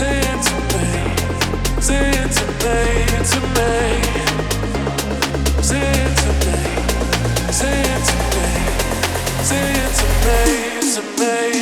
Say it to me, to me.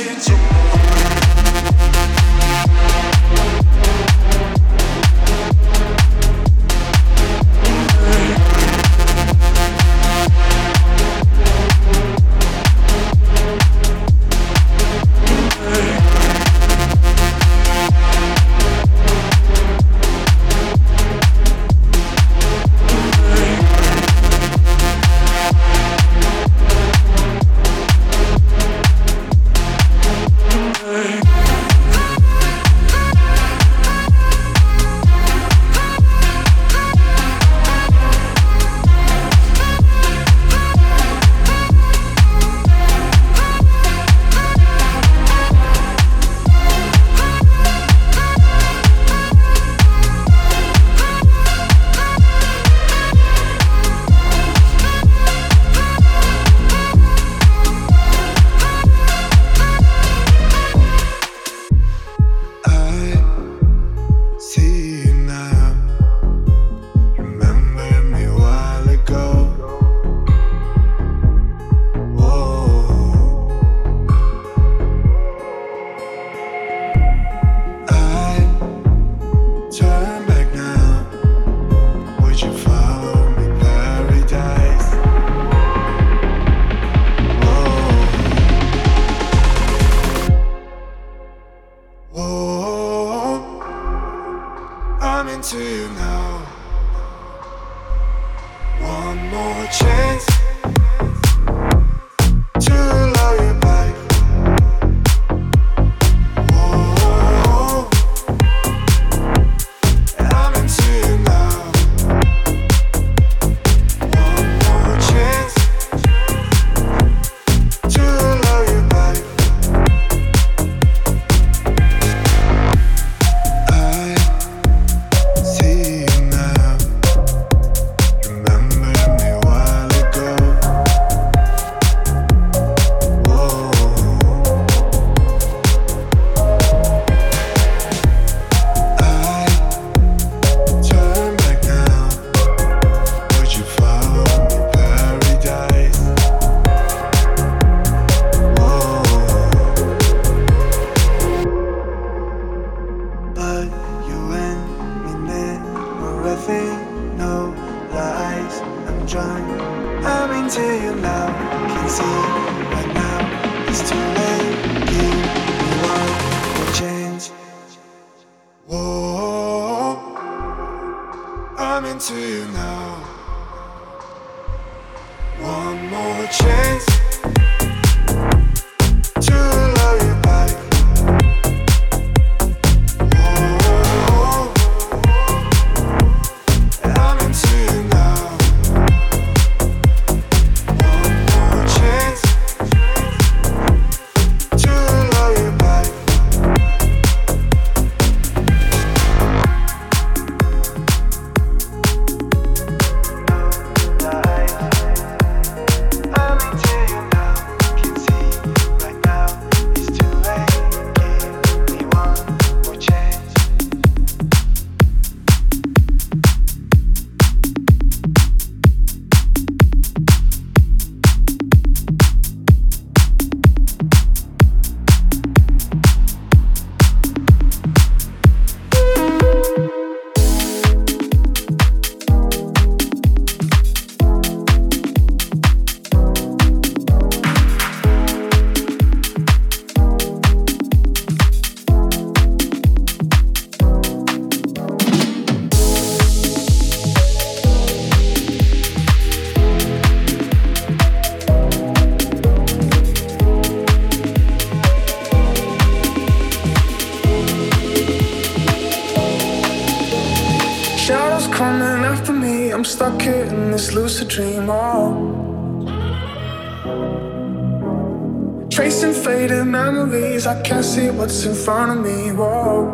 What's in front of me. Whoa.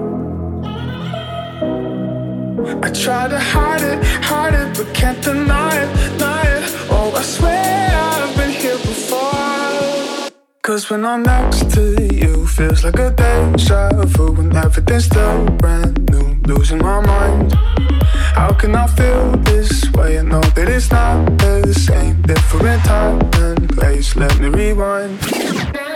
I try to hide it, hide it, but can't deny it, deny it. Oh, I swear I've been here before. Cause when I'm next to you, feels like a deja vu when everything's still brand new. Losing my mind. How can I feel this way? I know that it's not the same. Different time and place. Let me rewind.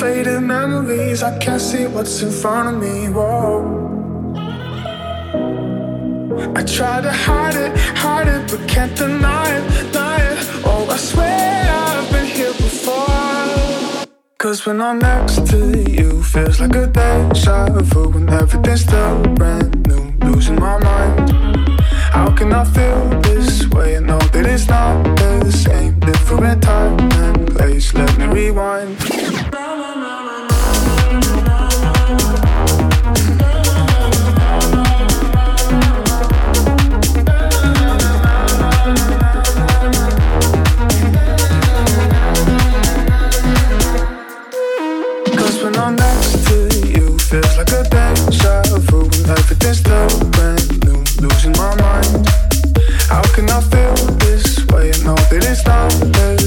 Faded memories, I can't see what's in front of me. Whoa. I try to hide it, hide it, but can't deny it, deny it. Oh, I swear I've been here before. Cause when I'm next to you, feels like a deja vu when everything's still brand new. Losing my mind. How can I feel this way? I know that it's not the same. Different time and place. Let me rewind. How can I feel this way? Know that it's not the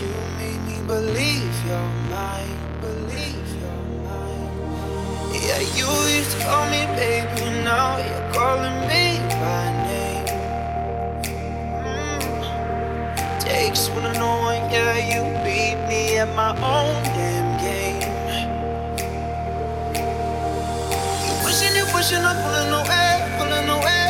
You made me believe believe. Yeah, you used to call me baby, now you're calling me by name. Mm. Takes one and one, yeah, you beat me at my own damn game. You I'm pulling away, pulling away.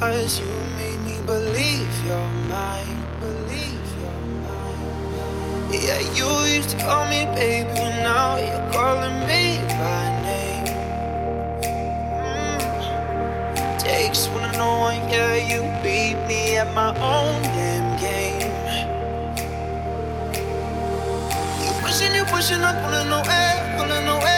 Cause you made me believe you're mine, believe you're mine. Yeah, you used to call me baby, now you're calling me by name. Mm. Takes one to know one, yeah, you beat me at my own damn game. You pushing, you pushing, I'm pulling no air, pulling no know.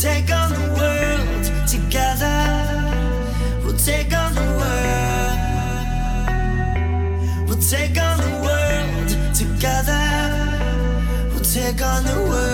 take on the world together. We'll take on the world. We'll take on the world together. We'll take on the world.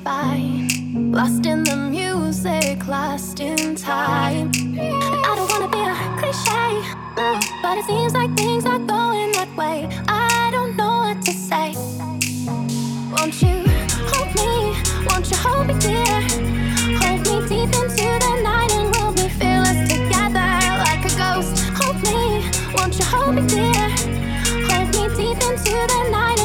pass lost in the music, lost in time. I don't wanna be a cliche, but it seems like things are going that way. I don't know what to say. Won't you hold me? Won't you hold me dear? Hold me deep into the night and we'll be fearless together like a ghost. Hold me, won't you hold me dear? Hold me deep into the night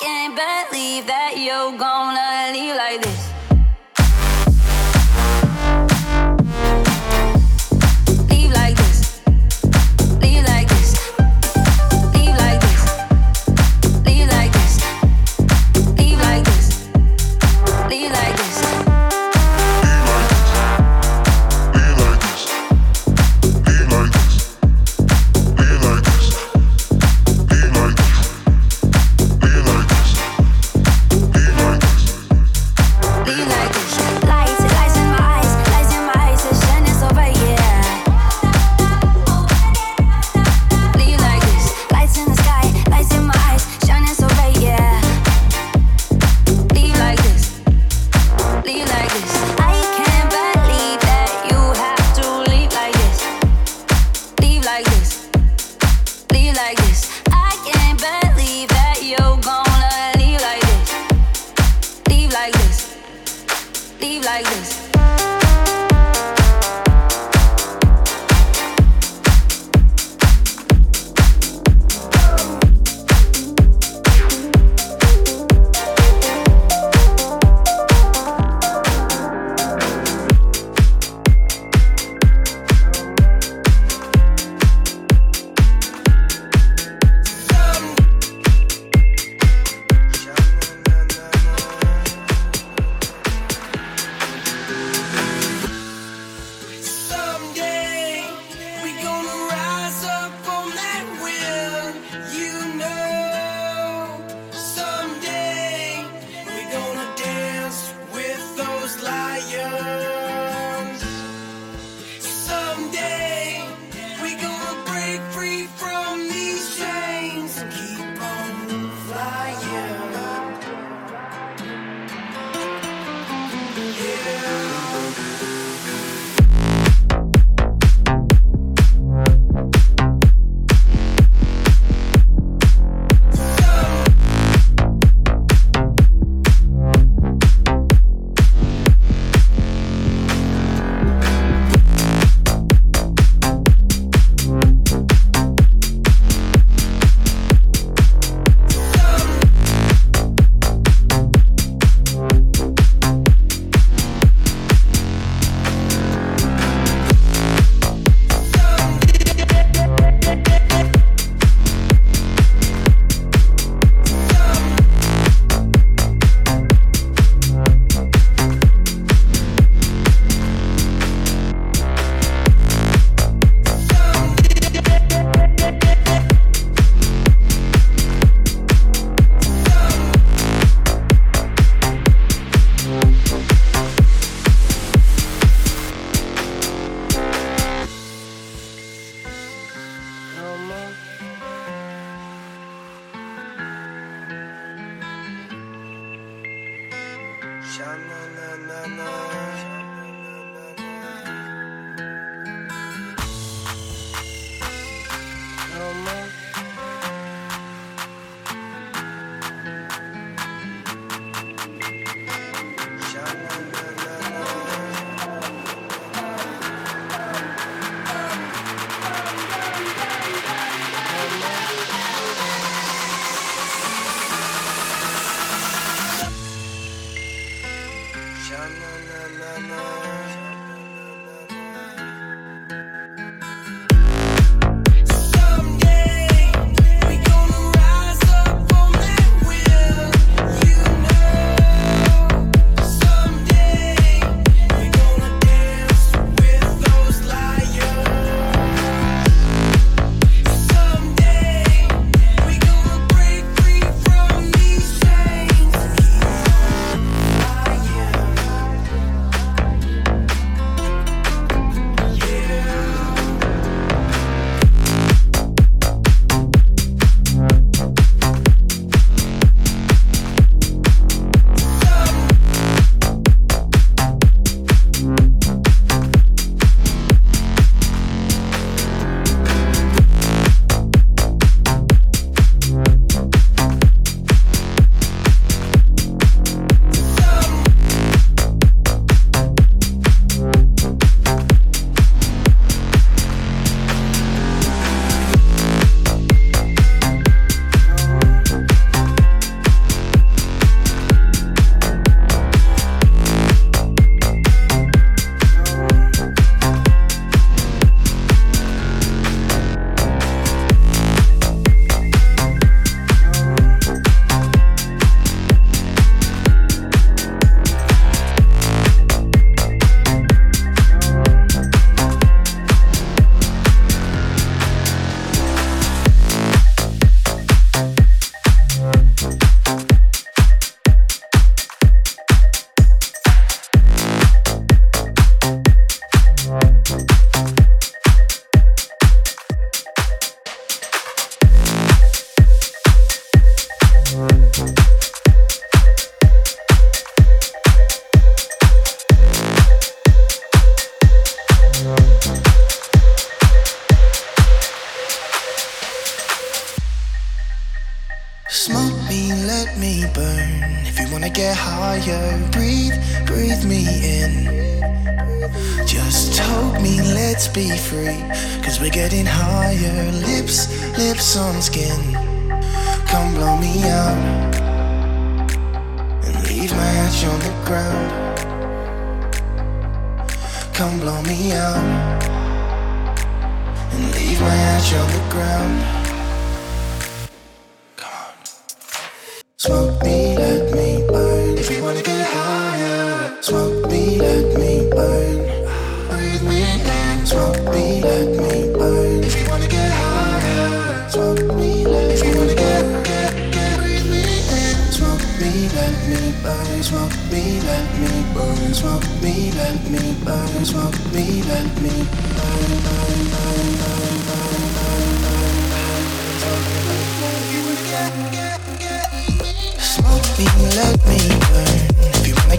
can't believe that you're gonna leave like this.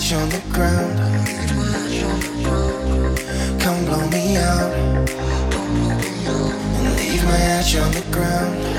watch on the ground. Come blow me out leave my ash on the ground.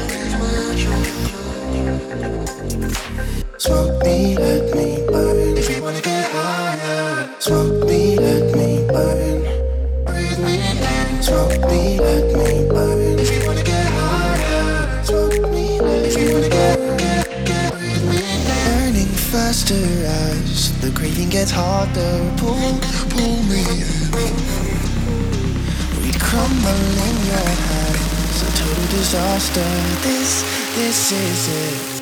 gets harder. Pull, pull me in. We crumble in your hands. A total disaster. This, this is it.